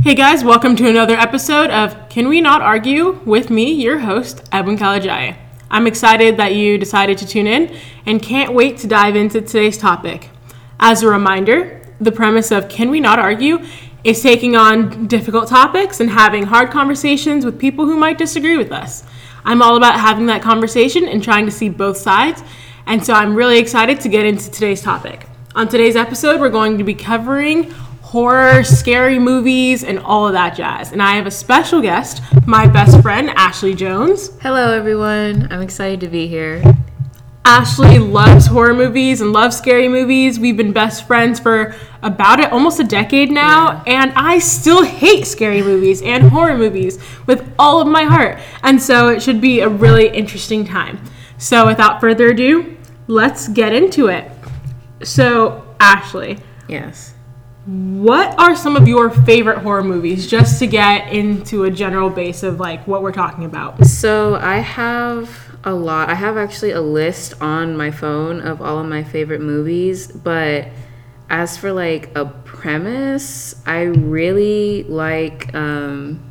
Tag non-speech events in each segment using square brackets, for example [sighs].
Hey guys, welcome to another episode of Can We Not Argue with me, your host, Edwin Kalajai. I'm excited that you decided to tune in and can't wait to dive into today's topic. As a reminder, the premise of Can We Not Argue is taking on difficult topics and having hard conversations with people who might disagree with us. I'm all about having that conversation and trying to see both sides, and so I'm really excited to get into today's topic. On today's episode, we're going to be covering horror, scary movies, and all of that jazz. And I have a special guest, my best friend, Ashley Jones. Hello, everyone. I'm excited to be here. Ashley loves horror movies and loves scary movies. We've been best friends for about it almost a decade now, yeah. and I still hate scary movies and horror movies with all of my heart. And so it should be a really interesting time. So without further ado, let's get into it. So, Ashley. Yes. What are some of your favorite horror movies just to get into a general base of like what we're talking about? So, I have a lot. I have actually a list on my phone of all of my favorite movies, but as for like a premise, I really like um,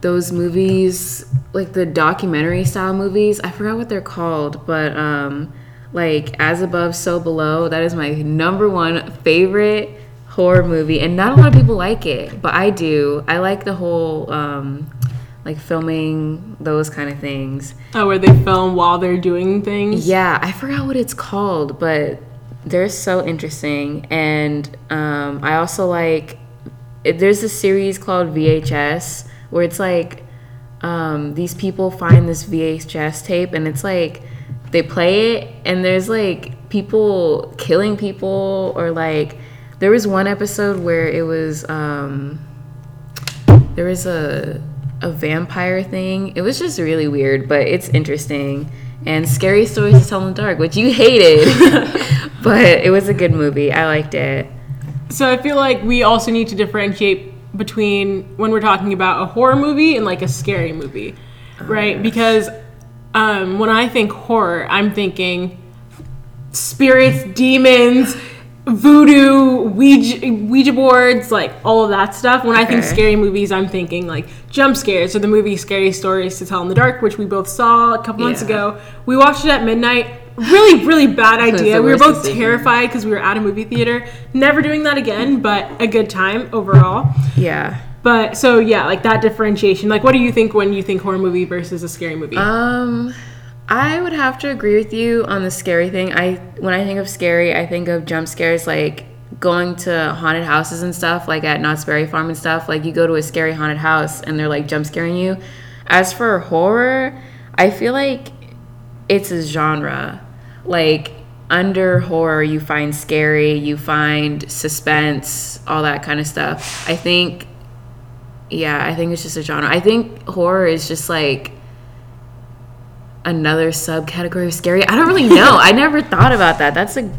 those movies, like the documentary style movies. I forgot what they're called, but um, like As Above, So Below, that is my number one favorite horror movie, and not a lot of people like it, but I do. I like the whole um, like filming those kind of things. Oh, where they film while they're doing things. Yeah, I forgot what it's called, but they're so interesting, and um, I also like. There's a series called VHS where it's like um, these people find this VHS tape, and it's like they play it, and there's like people killing people or like there was one episode where it was um, there was a a vampire thing. It was just really weird, but it's interesting. And scary stories to tell in the dark, which you hated, [laughs] but it was a good movie. I liked it. So I feel like we also need to differentiate between when we're talking about a horror movie and like a scary movie, right? Oh, because um, when I think horror, I'm thinking spirits, demons, voodoo, Ouija, Ouija boards, like all of that stuff. When okay. I think scary movies, I'm thinking like jump scares or the movie Scary Stories to Tell in the Dark, which we both saw a couple yeah. months ago. We watched it at midnight. Really, really bad idea. We were both decision. terrified because we were at a movie theater. Never doing that again, but a good time overall. Yeah. But so yeah, like that differentiation. Like, what do you think when you think horror movie versus a scary movie? Um. I would have to agree with you on the scary thing. I when I think of scary, I think of jump scares like going to haunted houses and stuff, like at Knott's Berry Farm and stuff. Like you go to a scary haunted house and they're like jump scaring you. As for horror, I feel like it's a genre. Like under horror, you find scary, you find suspense, all that kind of stuff. I think, yeah, I think it's just a genre. I think horror is just like another subcategory of scary? I don't really know. I never [laughs] thought about that. That's a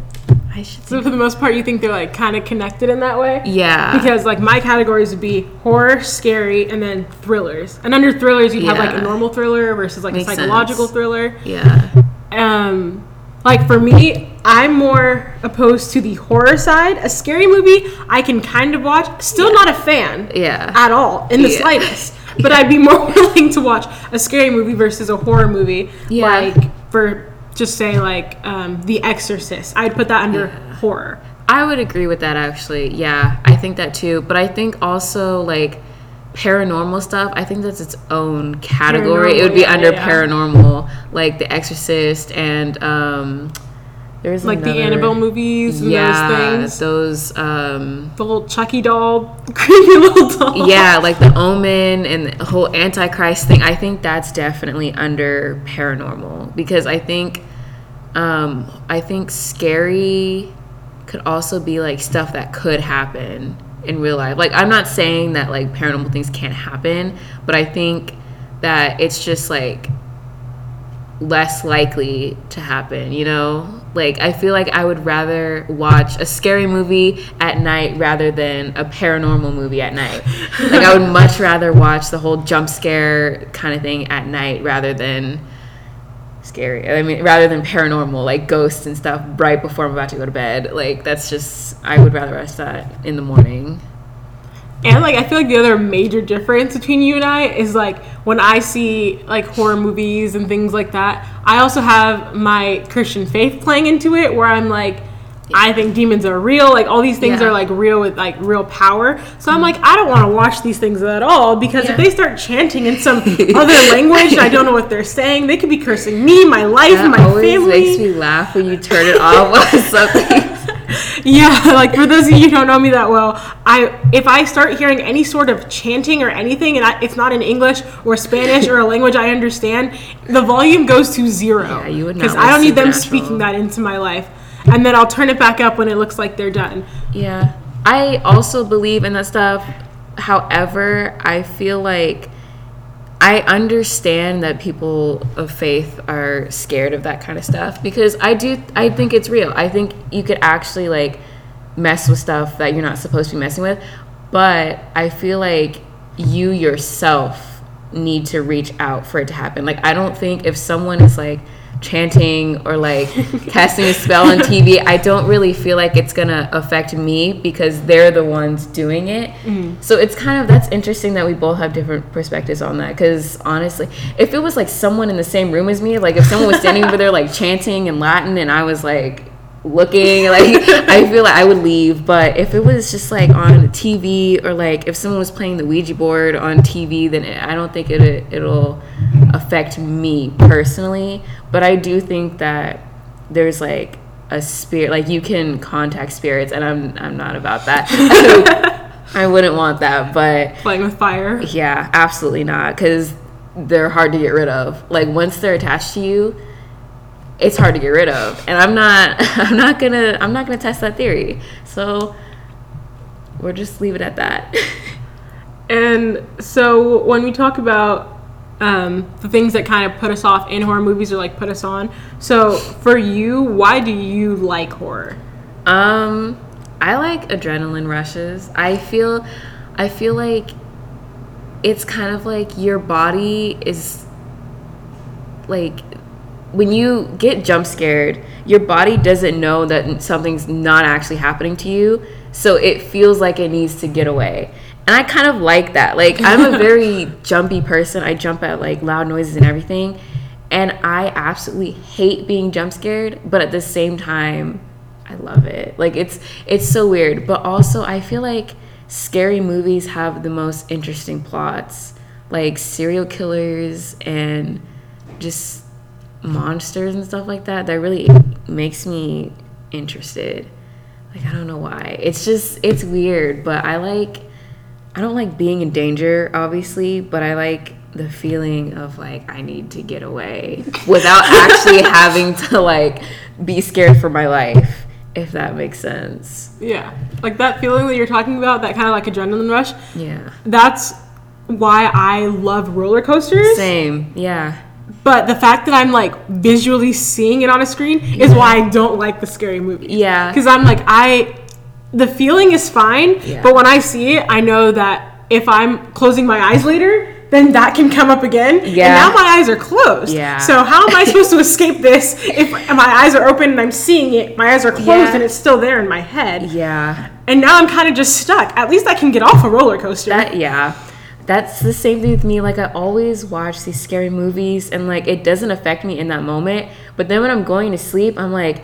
I should So for the most part, you think they're like kind of connected in that way? Yeah. Because like my categories would be horror, scary, and then thrillers. And under thrillers, you yeah. have like a normal thriller versus like Makes a psychological sense. thriller. Yeah. Um, like for me, I'm more opposed to the horror side. A scary movie, I can kind of watch. Still yeah. not a fan. Yeah. At all, in the yeah. slightest but I'd be more [laughs] willing to watch a scary movie versus a horror movie. Yeah. Like for just say like um, The Exorcist. I'd put that under yeah. horror. I would agree with that actually. Yeah, I think that too. But I think also like paranormal stuff, I think that's its own category. Paranormal, it would be yeah, under yeah. paranormal, like The Exorcist and um, there's like another, the Annabelle movies and yeah, those things. Those um the little Chucky doll, [laughs] creepy little doll. Yeah, like the Omen and the whole Antichrist thing. I think that's definitely under paranormal because I think um I think scary could also be like stuff that could happen in real life. Like I'm not saying that like paranormal things can't happen, but I think that it's just like less likely to happen, you know? Like I feel like I would rather watch a scary movie at night rather than a paranormal movie at night. like I would [laughs] much rather watch the whole jump scare kind of thing at night rather than scary. I mean rather than paranormal like ghosts and stuff right before I'm about to go to bed. Like that's just I would rather watch that in the morning. And like I feel like the other major difference between you and I is like when I see like horror movies and things like that, I also have my Christian faith playing into it where I'm like I think demons are real. Like all these things Yeah. are like real with like real power. So I'm like, I don't want to watch these things at all because if they start chanting in some other language, I don't know what they're saying. They could be cursing me, my life, That my always family. makes me laugh when you turn it off [laughs] something. [laughs] Yeah, like for those of you who don't know me that well, I if I start hearing any sort of chanting or anything, and I, it's not in English or Spanish or a language I understand, the volume goes to zero. Yeah, you would because I don't need them speaking that into my life, and then I'll turn it back up when it looks like they're done. Yeah. I also believe in that stuff. However, I feel like I understand that people of faith are scared of that kind of stuff because I do I think it's real. I think you could actually like mess with stuff that you're not supposed to be messing with, but I feel like you yourself need to reach out for it to happen. Like I don't think if someone is like chanting or like [laughs] casting a spell on TV, I don't really feel like it's gonna affect me because they're the ones doing it. Mm. So it's kind of that's interesting that we both have different perspectives on that. Because honestly, if it was like someone in the same room as me, like if someone was standing over there like [laughs] chanting in Latin and I was like looking like I feel like I would leave but if it was just like on the TV or like if someone was playing the Ouija board on TV then I don't think it it'll affect me personally but I do think that there's like a spirit like you can contact spirits and I'm I'm not about that [laughs] I wouldn't want that but Playing with fire. yeah, absolutely not. Because they're hard to get rid of. Like once they're attached to you, it's hard to get rid of. And I'm not. [laughs] I'm not gonna. I'm not gonna test that theory. So we'll just leave it at that. [laughs] And so when we talk about um, the things that kind of put us off in horror movies or like put us on, so for you, why do you like horror? Um, I like adrenaline rushes. I feel, I feel like it's kind of like your body is like when you get jump scared, your body doesn't know that something's not actually happening to you, so it feels like it needs to get away. And I kind of like that. Like I'm a [laughs] very jumpy person. I jump at like loud noises and everything. And I absolutely hate being jump scared, but at the same time, I love it. Like it's it's so weird, but also I feel like scary movies have the most interesting plots, like serial killers and just monsters and stuff like that. That really makes me interested. Like I don't know why. It's just it's weird, but I like I don't like being in danger, obviously, but I like the feeling of like I need to get away without [laughs] actually having to like be scared for my life, if that makes sense. Yeah, like that feeling that you're talking about, that kind of like adrenaline rush. Yeah. That's why I love roller coasters. Same. Yeah. But the fact that I'm like visually seeing it on a screen is why I don't like the scary movies. Yeah. Because I'm like, I, the feeling is fine, Yeah. but when I see it, I know that if I'm closing my eyes later, then that can come up again. Yeah. And now my eyes are closed. Yeah. So how am I [laughs] supposed to escape this if my eyes are open and I'm seeing it, my eyes are closed Yeah. and it's still there in my head? Yeah. And now I'm kind of just stuck. At least I can get off a roller coaster. That yeah. That's the same thing with me. Like I always watch these scary movies and like it doesn't affect me in that moment. But then when I'm going to sleep, I'm like,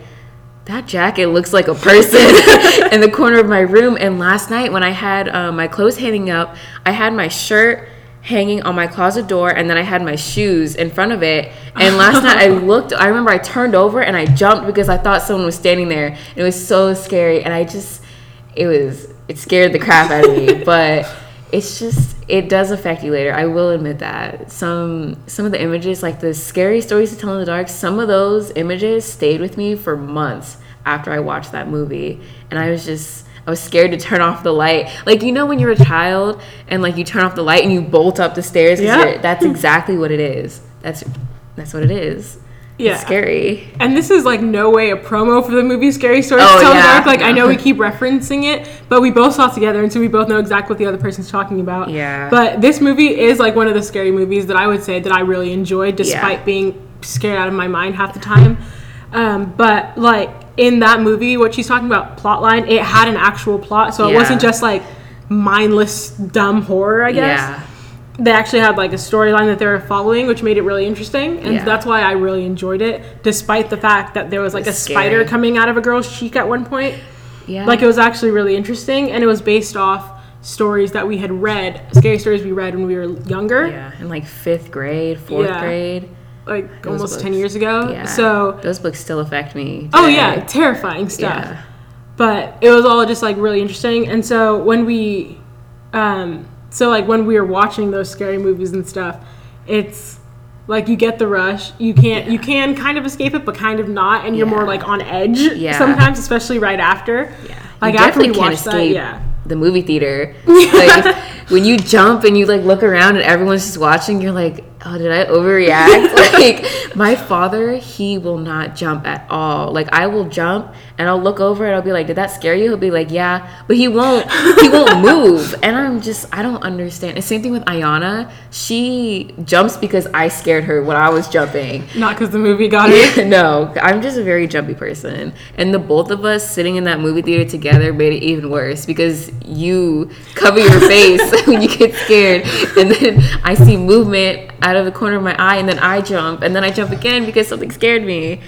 that jacket looks like a person [laughs] in the corner of my room. And last night when I had um, my clothes hanging up, I had my shirt hanging on my closet door and then I had my shoes in front of it. And last night I [laughs] looked, I remember I turned over and I jumped because I thought someone was standing there. It was so scary. And I just, it was, it scared the crap out of me. [laughs] But it's just it does affect you later. I will admit that. Some some of the images like the scary stories to tell in the dark some of those images stayed with me for months after i watched that movie. And i was just i was scared to turn [laughs] off the light. Like you know when you're a child and like you turn off the light and you bolt up the stairs. Yeah. that's [laughs] exactly what it is. That's that's what it is Yeah. it's scary And this is like no way a promo for the movie Scary Stories Oh, to Tell in the. Dark. Like I know we [laughs] keep referencing it, but we both saw it together, and so we both know exactly what the other person's talking about. Yeah. But this movie is like one of the scary movies that I would say that I really enjoyed, despite Yeah. being scared out of my mind half the time. Um, but like in that movie, what she's talking about plot line, it had an actual plot, so it wasn't just like mindless, dumb horror. I guess Yeah. They actually had like a storyline that they were following, which made it really interesting, and Yeah. that's why I really enjoyed it, despite the fact that there was like a was spider scary. coming out of a girl's cheek at one point. Yeah. Like it was actually really interesting, and it was based off stories that we had read, scary stories we read when we were younger, yeah. In like fifth grade, fourth Yeah. grade. like almost books. ten years ago. Yeah. So, those books still affect me. oh today. yeah, terrifying stuff. Yeah. But it was all just like really interesting, and so when we, um, so like when we were watching those scary movies and stuff, it's like you get the rush. You can't, you can kind of escape it, but kind of not, and you're more like on edge Yeah. sometimes, especially right after. Yeah. Like You after we watched that, escape yeah. the movie theater. [laughs] Like when you jump and you like look around and everyone's just watching, you're like, oh, did I overreact? [laughs] like my father, he will not jump at all. Like I will jump and I'll look over and I'll be like, did that scare you? He'll be like, yeah, but he won't. He won't [laughs] move. And I'm just, I don't understand. The same thing with Ayana. She jumps because I scared her when I was jumping. Not because the movie got it. [laughs] no, I'm just a very jumpy person. And the both of us sitting in that movie theater together made it even worse because you cover your face when you get scared. And then I see movement out of the corner of my eye, and then I jump, and then I jump again because something scared me.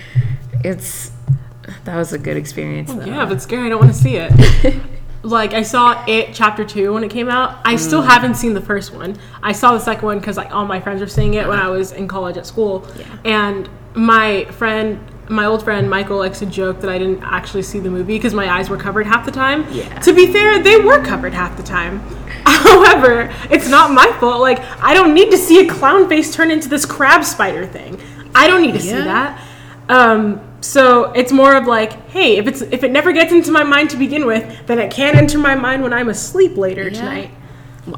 It's that was a good experience. Though. Yeah, but scary. I don't want to see it. [laughs] like I saw it chapter two when it came out. I still Mm. haven't seen the first one. I saw the second one because like all my friends were seeing it when I was in college at school. Yeah. And my friend, my old friend Michael likes to joke that I didn't actually see the movie because my eyes were covered half the time. Yeah. To be fair, they were covered half the time. [laughs] However, it's not my fault. Like I don't need to see a clown face turn into this crab spider thing. I don't need to see Yeah. that. Um, so it's more of like, hey, if it's if it never gets into my mind to begin with, then it can enter my mind when I'm asleep later tonight.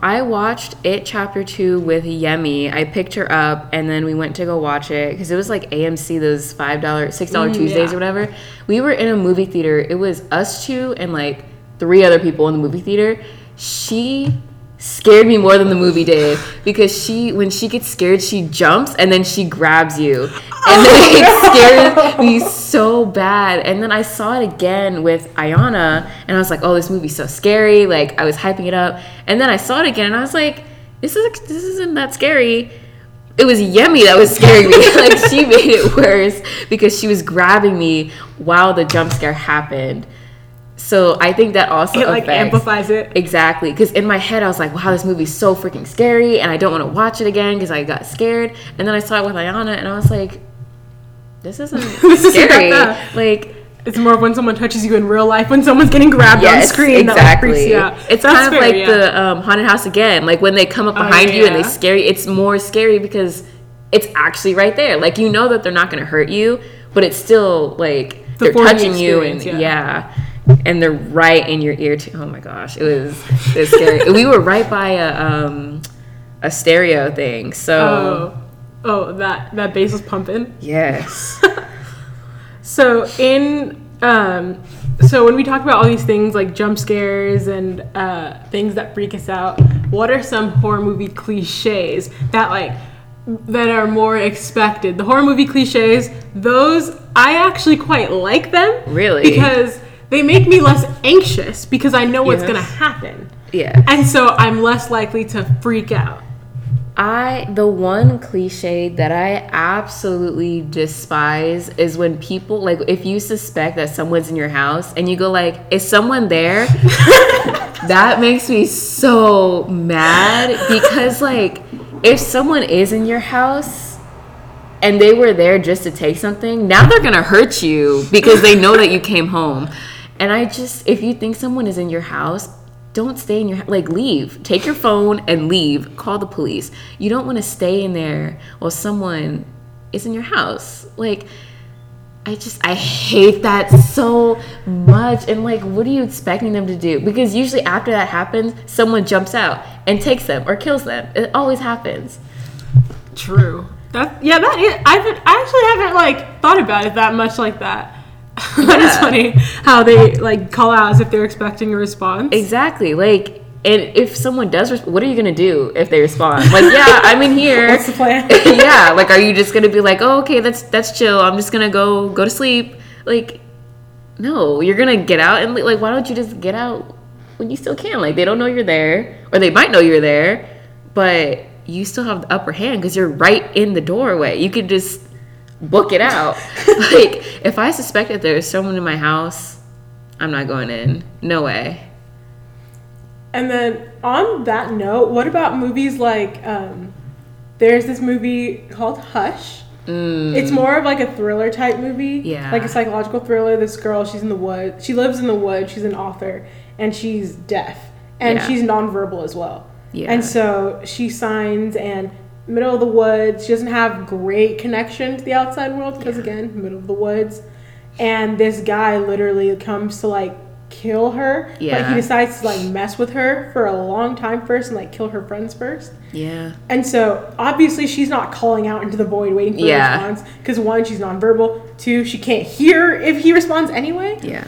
I watched it chapter two with Yemi. I picked her up and then we went to go watch it because it was like AMC, those five dollar, six dollar Mm, Tuesdays yeah. or whatever. We were in a movie theater. It was us two and like three other people in the movie theater. She scared me more than the movie did because she, when she gets scared, she jumps and then she grabs you, and then it [laughs] scared me so bad. And then I saw it again with Ayana, and I was like, "Oh, this movie's so scary!" Like I was hyping it up, and then I saw it again, and I was like, "This is this isn't that scary." It was Yemi that was scaring me. [laughs] like she made it worse because she was grabbing me while the jump scare happened. So I think that also It like amplifies it. Exactly, because in my head I was like, "Wow, this movie's so freaking scary," and I don't want to watch it again because I got scared. And then I saw it with Ayana, and I was like, "This isn't [laughs] This scary." that like, It's more of when someone touches you in real life, when someone's getting grabbed on yes, screen. That like, exactly. you out. It's That's kind of fair, like yeah. the um, haunted house again. Like when they come up Oh, behind you and they yeah. scare you, it's more scary because it's actually right there. Like you know that they're not going to hurt you, but it's still like The they're touching you and yeah. And they're right in your ear too. Oh my gosh, it was it was scary. [laughs] we were right by a um a stereo thing, so Oh, oh, that that bass was pumping. yes, [laughs] So in um, so when we talk about all these things like jump scares and uh, things that freak us out, what are some horror movie cliches that like that are more expected? The horror movie cliches, those I actually quite like them. Really? Because they make me less anxious because I know what's Yes. gonna happen. yeah. And so I'm less likely to freak out. I the one cliche that I absolutely despise is when people like if you suspect that someone's in your house and you go like, "Is someone there?" [laughs] that makes me so mad because like if someone is in your house and they were there just to take something, now they're going to hurt you because they know that you came home. And I just if you think someone is in your house, don't stay in your like leave. Take your phone and leave. Call the police. You don't want to stay in there while someone is in your house. Like i just i hate that so much. And like what are you expecting them to do? Because usually after that happens someone jumps out and takes them or kills them. It always happens. True. That yeah, that is. I've I actually haven't like thought about it that much like that. [laughs] that is Yeah. funny how they like call out as if they're expecting a response. exactly like and if someone does res- what are you gonna do if they respond like yeah [laughs] i'm in here What's the plan? [laughs] yeah like are you just gonna be like oh okay that's that's chill i'm just gonna go go to sleep like no you're gonna get out and like why don't you just get out when you still can. Like they don't know you're there, or they might know you're there, but you still have the upper hand because you're right in the doorway. You could just book it out. [laughs] like [laughs] if I suspect that there's someone in my house, I'm not going in. No way. And then on that note, what about movies like um, there's this movie called Hush. Mm. It's more of like a thriller type movie. Yeah. Like a psychological thriller. This girl, she's in the woods. She lives in the woods. She's an author, and she's deaf, and Yeah. she's nonverbal as well. Yeah. And so she signs and middle of the woods. She doesn't have great connection to the outside world because again, middle of the woods. And this guy literally comes to like kill her. But Yeah. he decides to like mess with her for a long time first and like kill her friends first. Yeah. And so obviously she's not calling out into the void waiting for Yeah. a response because one, she's nonverbal. Two, she can't hear if he responds anyway. Yeah.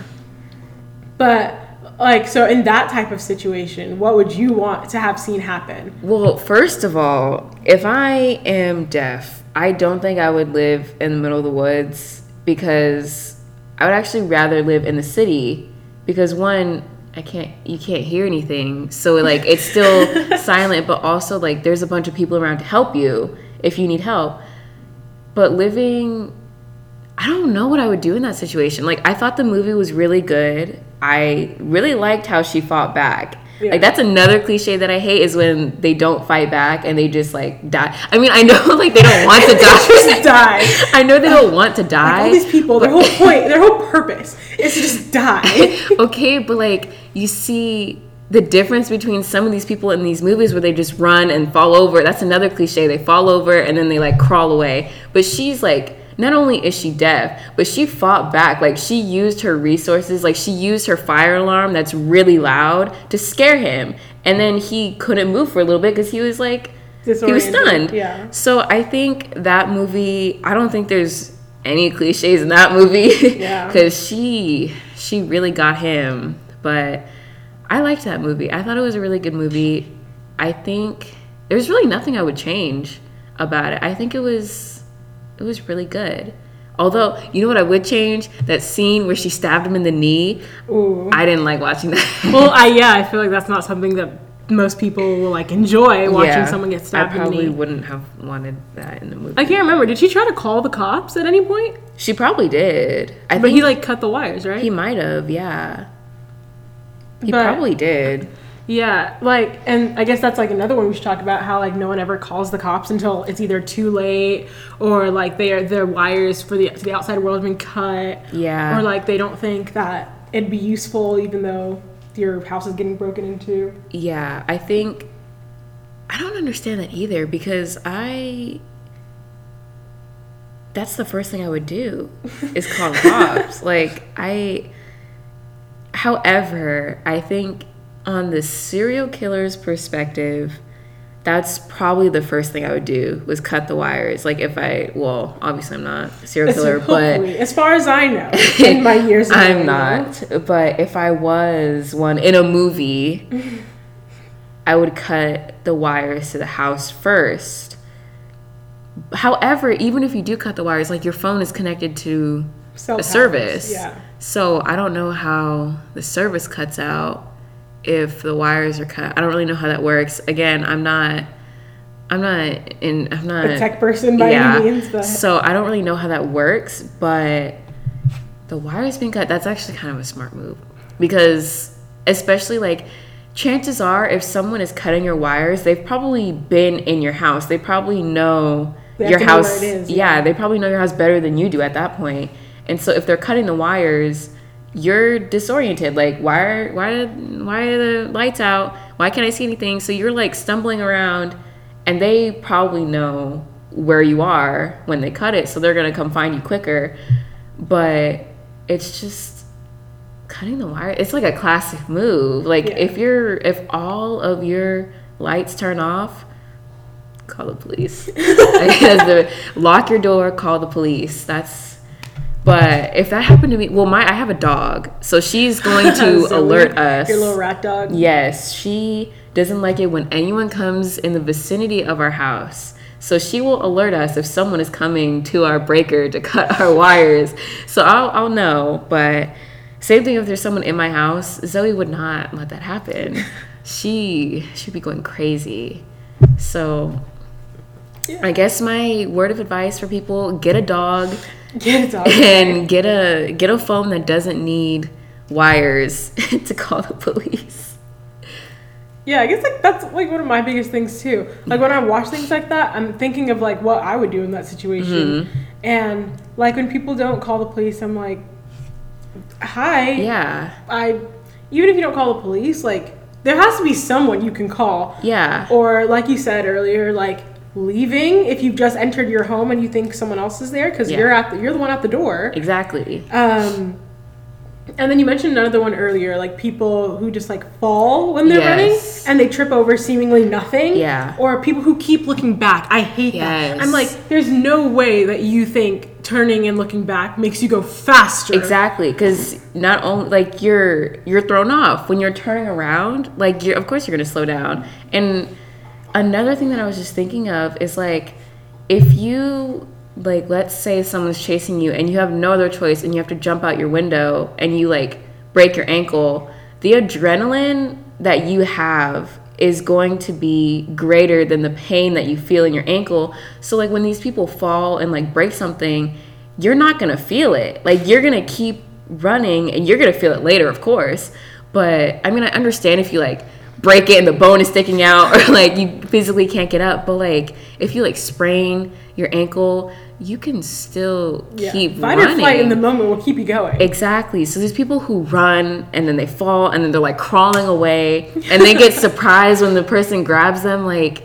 But like so in that type of situation, what would you want to have seen happen? Well, first of all, if I am deaf, I don't think I would live in the middle of the woods because I would actually rather live in the city because one, I can't you can't hear anything. So like it's still [laughs] silent, but also like there's a bunch of people around to help you if you need help. But living I don't know what I would do in that situation. Like I thought the movie was really good. I really liked how she fought back. Yeah. Like that's another cliche that I hate is when they don't fight back and they just like die. I mean, I know [laughs] like they don't want to [laughs] die. Die. [laughs] I know they don't want to Like die. all these people, their whole point, their whole purpose is to just die. okay, but like you see the difference between some of these people in these movies where they just run and fall over. That's another cliche. They fall over and then they like crawl away. But she's like not only is she deaf, but she fought back. Like she used her resources, like she used her fire alarm that's really loud to scare him. And then he couldn't move for a little bit because he was like he was stunned. yeah. So I think that movie. I don't think there's any cliches in that movie. [laughs] Yeah. Because she she really got him. But I liked that movie. I thought it was a really good movie. I think there's really nothing I would change about it. I think it was it was really good. Although, you know what I would change? That scene where she stabbed him in the knee. Ooh. I didn't like watching that. Well, I [laughs] yeah, I feel like that's not something that most people will like enjoy watching Yeah. someone get stabbed I in the probably knee. wouldn't have wanted that in the movie. I can't remember. Did she try to call the cops at any point? She probably did. I But think he like cut the wires, right? He might have, yeah. He But- probably did. Yeah, like, and I guess that's like another one we should talk about how like no one ever calls the cops until it's either too late or like they are their wires for the to the outside world have been cut. Yeah. Or like they don't think that it'd be useful even though your house is getting broken into. Yeah, I think I don't understand that either because I that's the first thing I would do [laughs] is call the cops. like I however, I think on the serial killer's perspective, that's probably the first thing I would do was cut the wires. Like if I well, obviously I'm not a serial killer, [laughs] but as far as I know, in my [laughs] years, of I'm not. But if I was one in a movie, [laughs] I would cut the wires to the house first. However, even if you do cut the wires, like your phone is connected to cell a service. Yeah. So I don't know how the service cuts out if the wires are cut. I don't really know how that works. Again, I'm not I'm not in I'm not A tech person by any means, but so I don't really know how that works, but the wires being cut, that's actually kind of a smart move. Because especially like chances are if someone is cutting your wires, they've probably been in your house. They probably know They your know house. it is, yeah, yeah. they probably know your house better than you do at that point. And so if they're cutting the wires, you're disoriented. Like why are why why are the lights out? Why can't I see anything? So you're like stumbling around and they probably know where you are when they cut it, so they're gonna come find you quicker. But it's just cutting the wire. It's like a classic move. Like Yeah. if you're if all of your lights turn off, call the police. [laughs] [laughs] lock your door, call the police. That's but if that happened to me, well, my I have a dog, so she's going to [laughs] So alert we- us. Your little rat dog. Yes, she doesn't like it when anyone comes in the vicinity of our house. So she will alert us if someone is coming to our breaker to [laughs] cut our wires. So I'll, I'll know. But Same thing if there's someone in my house, Zoe would not let that happen. [laughs] she she'd be going crazy. So Yeah. I guess my word of advice for people, get a dog Get a dog. and get a get a phone that doesn't need wires [laughs] to call the police. Yeah, I guess like that's like one of my biggest things too. Like when I watch things like that, I'm thinking of like what I would do in that situation. Mm-hmm. And like when people don't call the police, I'm like, "Hi, Yeah. I." Even if you don't call the police, like there has to be someone you can call. Yeah. Or like you said earlier, like leaving if you've just entered your home and you think someone else is there because Yeah. you're at the, you're the one at the door. Exactly. Um, and then you mentioned another one earlier, like people who just like fall when they're Yes. running and they trip over seemingly nothing. Yeah. Or people who keep looking back. I hate Yes. that. I'm like, there's no way that you think turning and looking back makes you go faster. Exactly, because not only like you're you're thrown off when you're turning around. Like you're of course you're gonna slow down. And another thing that I was just thinking of is like if you like let's say someone's chasing you and you have no other choice and you have to jump out your window and you like break your ankle, the adrenaline that you have is going to be greater than the pain that you feel in your ankle. So like when these people fall and like break something, you're not going to feel it. Like you're going to keep running and you're going to feel it later, of course. But I mean, I understand if you like break it and the bone is sticking out [laughs] or like you physically can't get up, but like if you like sprain your ankle, you can still Yeah. keep Fight running. or flight in the moment will keep you going. Exactly. So there's people who run and then they fall and then they're like crawling away and they get [laughs] surprised when the person grabs them. Like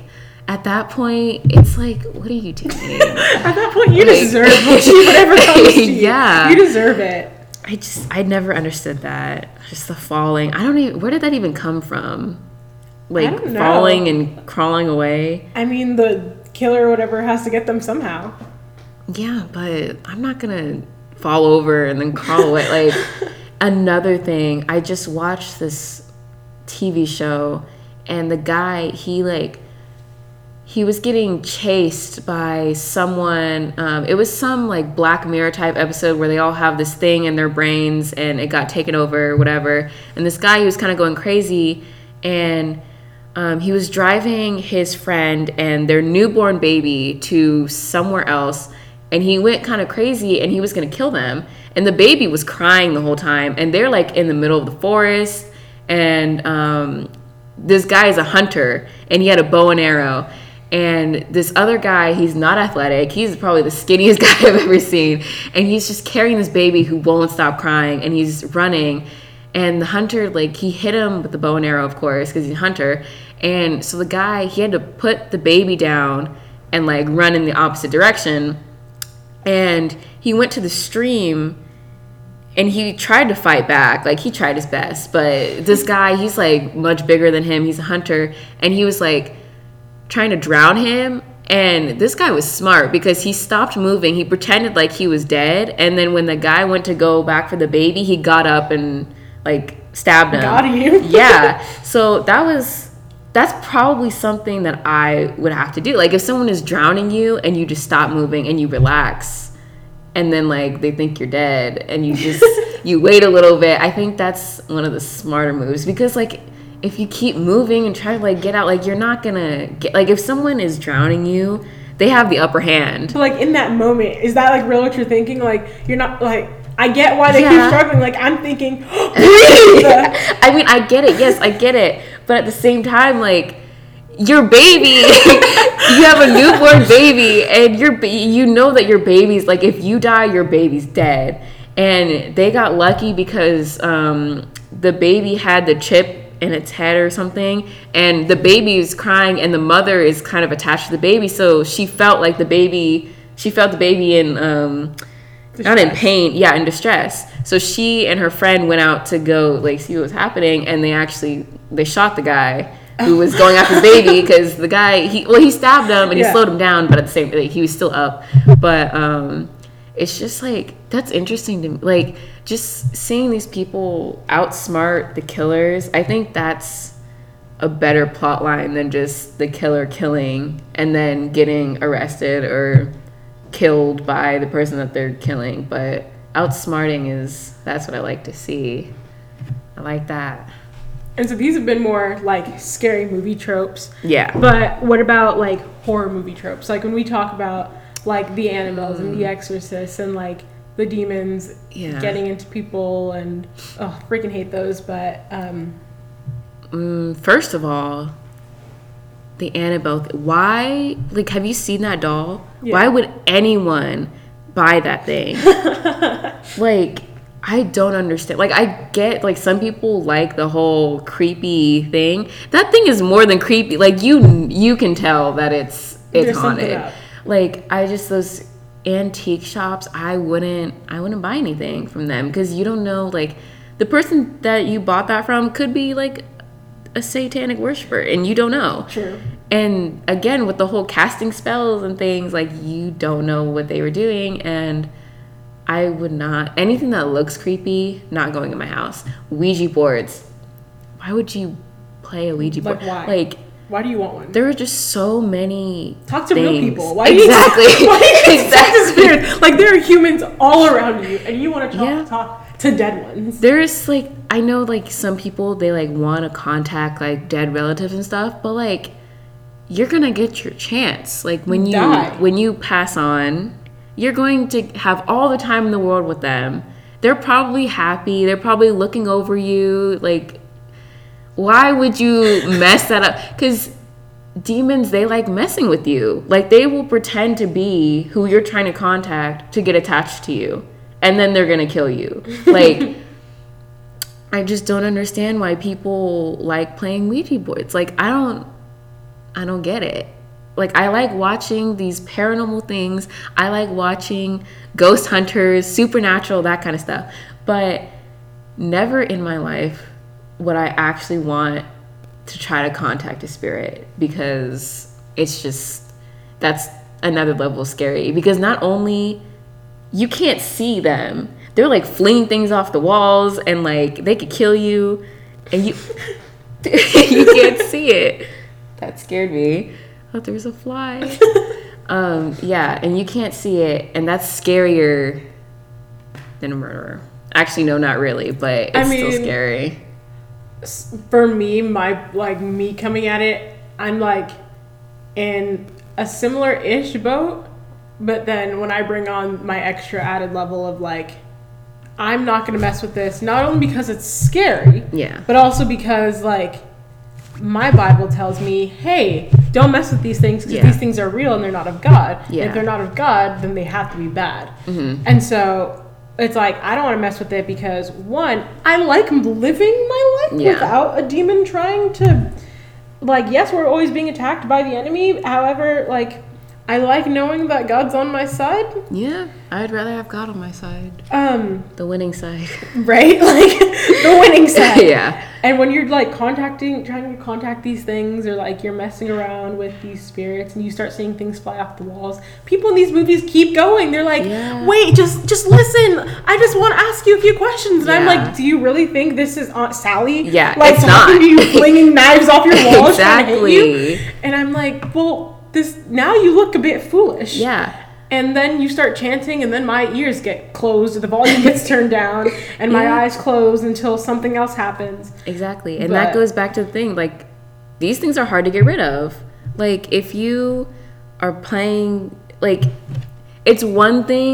at that point, it's like, what are you doing? [laughs] At that point, you Like- deserve whatever comes to you. Yeah. You deserve it. I just I never understood that. Just the falling. I don't even. Where did that even come from? Like falling and crawling away. I mean, the killer or whatever has to get them somehow. Yeah, but I'm not gonna fall over and then crawl away. [laughs] Like another thing, I just watched this TV show, and the guy he like he was getting chased by someone. Um, it was some like Black Mirror type episode where they all have this thing in their brains and it got taken over, whatever. And this guy he was kind of going crazy, and um, he was driving his friend and their newborn baby to somewhere else, and he went kind of crazy and he was gonna kill them. And the baby was crying the whole time, and they're like in the middle of the forest, and um, this guy is a hunter and he had a bow and arrow and this other guy he's not athletic he's probably the skinniest [laughs] guy i've ever seen and he's just carrying this baby who won't stop crying and he's running and the hunter like he hit him with the bow and arrow of course because he's a hunter. And so the guy he had to put the baby down and like run in the opposite direction. And he went to the stream and he tried to fight back. Like he tried his best but this guy he's like much bigger than him. He's a hunter. And he was like trying to drown him. And this guy was smart because he stopped moving. He pretended like he was dead. And then when the guy went to go back for the baby he got up and like stabbed him. Got you. [laughs] yeah. So that was that's probably something that i would have to do. Like if someone is drowning you and you just stop moving and you relax and then like they think you're dead and you just [laughs] you wait a little bit i think that's one of the smarter moves. Because like if you keep moving and try to like get out like you're not gonna get like if someone is drowning you they have the upper hand. So, like in that moment, is that like real what you're thinking? Like you're not like I get why they Yeah. keep struggling. Like I'm thinking. [gasps] [laughs] I mean, I get it. Yes, I get it. But at the same time, like your baby, [laughs] you have a newborn baby, and your you know that your baby's like if you die, your baby's dead. And they got lucky because um, the baby had the chip in its head or something, and the baby is crying, and the mother is kind of attached to the baby, so she felt like the baby. She felt the baby in. Um, not in pain yeah in distress. So she and her friend went out to go like see what was happening and they actually they shot the guy who was going after the baby [laughs] because the guy he well he stabbed him and he Yeah. slowed him down but at the same like, he was still up. But um it's just like that's interesting to me. Like just seeing these people outsmart the killers i think that's a better plot line than just the killer killing and then getting arrested or killed by the person that they're killing. But outsmarting is that's what I like to see. I like that. And so these have been more like scary movie tropes. Yeah. But what about like horror movie tropes? Like when we talk about like the Annabelles and the Exorcists and like the demons Yeah. getting into people and oh freaking hate those. But um, Mm, first of all, the Annabelle. Why? Like, have you seen that doll? Yeah. Why would anyone buy that thing? [laughs] like, I don't understand. Like, I get like some people like the whole creepy thing. That thing is more than creepy. Like, you you can tell that it's it's There's haunted. Like, I just those antique shops. I wouldn't I wouldn't buy anything from them because you don't know like. The person that you bought that from could be like a satanic worshiper and you don't know. true. And again, with the whole casting spells and things, like you don't know what they were doing. And I would not, anything that looks creepy, not going in my house. Ouija boards. Why would you play a Ouija Like, board? why? Like, Why do you want one? there are just so many. Talk to real people. Why do you exactly. [laughs] Why do you talk to exactly. spirits? Like there are humans all around you, and you want to talk, Yeah. talk to dead ones. There's like I know like some people they like want to contact like dead relatives and stuff, but like you're gonna get your chance. Like when you Die. when you pass on, you're going to have all the time in the world with them. They're probably happy. They're probably looking over you. Like, why would you [laughs] mess that up? Because demons they like messing with you. Like they will pretend to be who you're trying to contact to get attached to you, and then they're gonna kill you. [laughs] Like. I just don't understand why people like playing Ouija boards. Like I don't I don't get it. Like I like watching these paranormal things. I like watching ghost hunters, supernatural, that kind of stuff. But never in my life would I actually want to try to contact a spirit because it's just that's another level scary because not only you can't see them. They're like flinging things off the walls and like they could kill you and you [laughs] you can't see it. That scared me. Oh there's a fly. [laughs] Um yeah and you can't see it and that's scarier than a murderer. Actually no not really but it's I still scary. for me, my like me coming at it, I'm like in a similar ish boat, but then when I bring on my extra added level of like, I'm not gonna mess with this, not only because it's scary, yeah but also because like my Bible tells me, hey, don't mess with these things because Yeah. these things are real and they're not of God. Yeah. If they're not of God, then they have to be bad. Mm-hmm. And so it's like I don't want to mess with it because one, I like living my life Yeah. without a demon trying to. Like, yes, we're always being attacked by the enemy. However, like, I like knowing that God's on my side. yeah i'd rather have god on my side Um, the winning side right? [laughs] Like the winning [laughs] side. yeah And when you're like contacting, trying to contact these things, or like you're messing around with these spirits, and you start seeing things fly off the walls, people in these movies keep going. They're like, Yeah. "Wait, just just listen. I just want to ask you a few questions." And I'm like, "Do you really think this is Aunt Sally? Yeah, like it's [laughs] talking not. to you, flinging knives off your walls, trying to hit you?" exactly And I'm like, "Well, this now you look a bit foolish." yeah And then you start chanting, and then my ears get closed, the volume gets [laughs] turned down, and my Yeah. eyes close until something else happens. Exactly. And But- that goes back to the thing like these things are hard to get rid of. Like if you are playing like it's one thing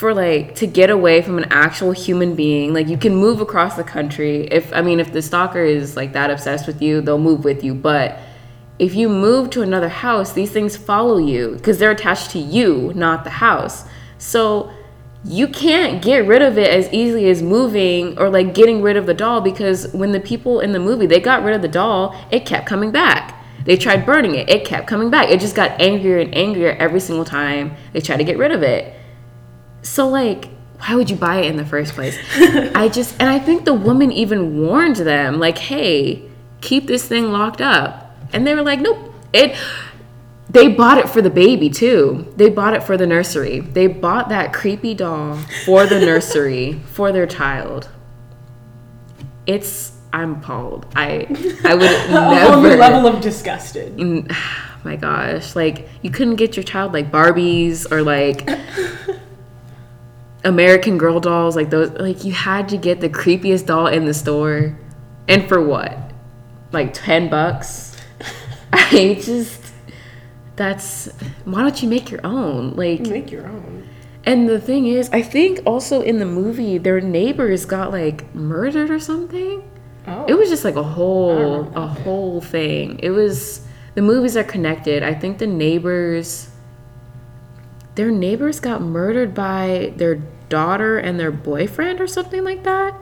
for like to get away from an actual human being. Like you can move across the country. If I mean if the stalker is like that obsessed with you, they'll move with you, but if you move to another house, these things follow you because they're attached to you, not the house. So you can't get rid of it as easily as moving or like getting rid of the doll because when the people in the movie they got rid of the doll, it kept coming back. They tried burning it, it kept coming back. It just got angrier and angrier every single time they tried to get rid of it. So like why would you buy it in the first place? [laughs] I just and I think the woman even warned them like, "Hey, keep this thing locked up." And they were like, "Nope." It they bought it for the baby too. They bought it for the nursery. They bought that creepy doll for the nursery [laughs] for their child. It's I'm appalled. I I would [laughs] a whole new level of disgusted. [sighs] My gosh, like you couldn't get your child like Barbies or like [laughs] American Girl dolls, like those, like you had to get the creepiest doll in the store, and for what? Like ten bucks? [laughs] I just that's why don't you make your own? Like Make your own. and the thing is, I think also in the movie their neighbors got like murdered or something. Oh. It was just like a whole a whole thing. It was the movies are connected. I think the neighbors their neighbors got murdered by their daughter and their boyfriend or something like that.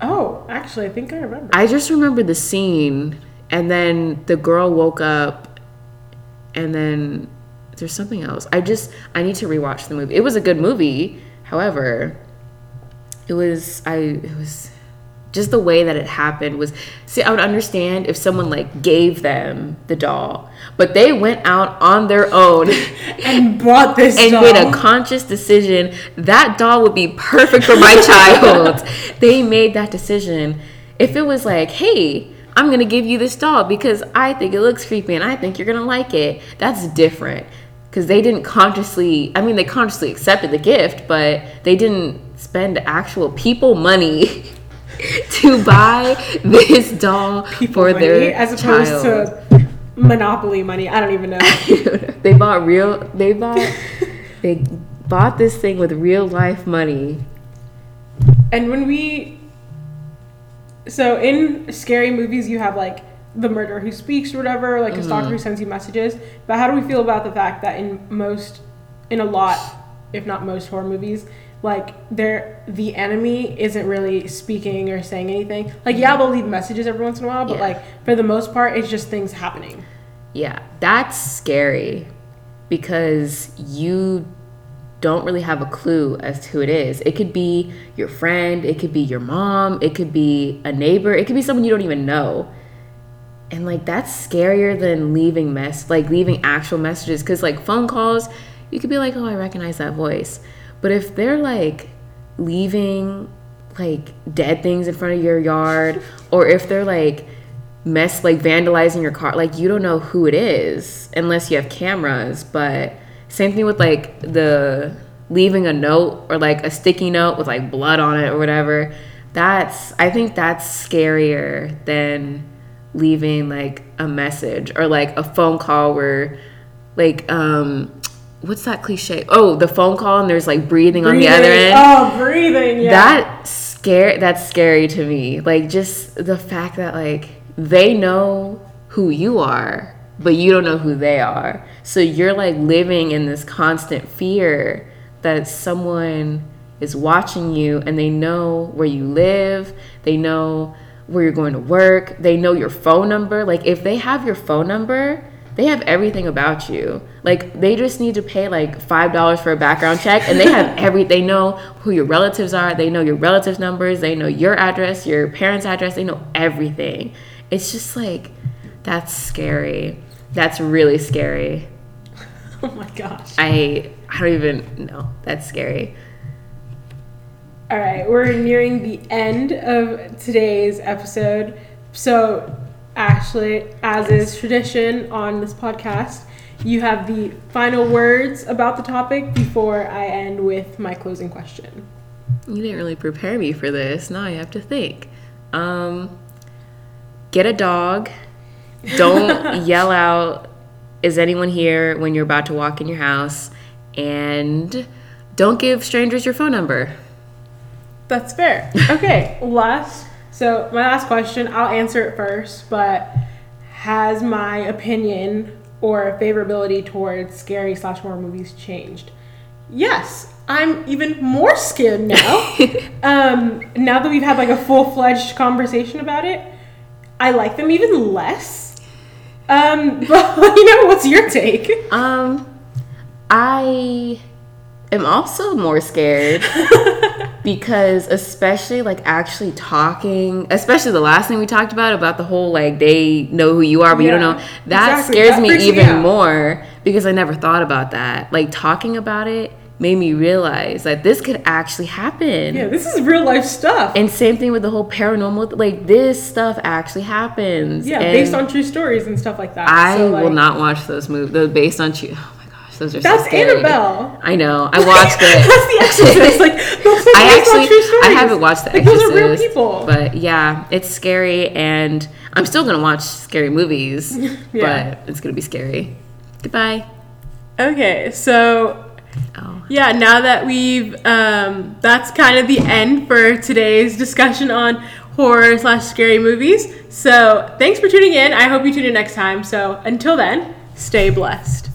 Oh, actually, I think I remember. I just remember the scene and then the girl woke up and then there's something else. I just I need to rewatch the movie. It was a good movie. However, it was I it was just the way that it happened was see I would understand if someone like gave them the doll, but they went out on their own [laughs] and bought this and doll. made a conscious decision that doll would be perfect for my [laughs] child. They made that decision. If it was like, hey, I'm gonna give you this doll because I think it looks creepy and I think you're gonna like it, that's different. Because they didn't consciously, I mean, they consciously accepted the gift, but they didn't spend actual people money [laughs] to buy this doll for money, their as opposed child. to monopoly money. I don't even know. [laughs] they bought real they bought [laughs] they bought this thing with real life money and when we, so in scary movies, you have like the murderer who speaks or whatever, like a stalker who mm-hmm. sends you messages. But how do we feel about the fact that in most, in a lot, if not most horror movies, like they're the enemy isn't really speaking or saying anything. Like yeah, they'll leave messages every once in a while, but Yeah. like for the most part, it's just things happening. yeah that's scary because you don't really have a clue as to who it is. It could be your friend it could be your mom it could be a neighbor it could be someone you don't even know. And like that's scarier than leaving mess like leaving actual messages because like phone calls you could be like oh i recognize that voice. But if they're like leaving like dead things in front of your yard [laughs] or if they're like mess like vandalizing your car like you don't know who it is unless you have cameras but same thing with like the leaving a note or like a sticky note with like blood on it or whatever that's i think that's scarier than leaving like a message or like a phone call where like um what's that cliche oh the phone call and there's like breathing, on the other end Oh, breathing. Yeah. that scare that's scary to me like just the fact that like they know who you are but you don't know who they are so you're like living in this constant fear that someone is watching you and they know where you live they know where you're going to work they know your phone number like if they have your phone number they have everything about you. Like they just need to pay like five dollars for a background check, and they have every. They know who your relatives are. They know your relatives' numbers. They know your address, your parents' address. They know everything. It's just like that's scary. That's really scary. [laughs] oh my gosh. I I don't even know. That's scary. All right, we're nearing the end of today's episode. So, Ashley, as is tradition on this podcast, you have the final words about the topic before I end with my closing question. You didn't really prepare me for this. Now I have to think. Um, get a dog. Don't [laughs] yell out, is anyone here when you're about to walk in your house? And don't give strangers your phone number. That's fair. Okay, [laughs] last. So, my last question, I'll answer it first, but has my opinion or favorability towards scary slash horror movies changed? Yes, I'm even more scared now. [laughs] um, now that we've had like a full fledged conversation about it, I like them even less. Um, [laughs] but you know, what's your take? Um, I am also more scared [laughs] because, especially like actually talking, especially the last thing we talked about about the whole like they know who you are, but you don't know. That exactly. scares That me freaks me even more because I never thought about that. Like talking about it made me realize that this could actually happen. Yeah, this is real life stuff. And same thing with the whole paranormal. Like this stuff actually happens. yeah, And based on true stories and stuff like that. I So, will not watch those movies. Those based on true. Oh my gosh, Those are That's so scary. Annabelle. I know. I watched it. [laughs] That's the Exorcist. Like [laughs] those are I actually true I haven't watched The Like, Exorcist. Those are real people. But yeah, it's scary and I'm still gonna watch scary movies. [laughs] Yeah. But it's gonna be scary. Goodbye. Okay, so Oh. yeah, now that we've um, that's kind of the end for today's discussion on horror slash scary movies. So thanks for tuning in. I hope you tune in next time. So until then, stay blessed.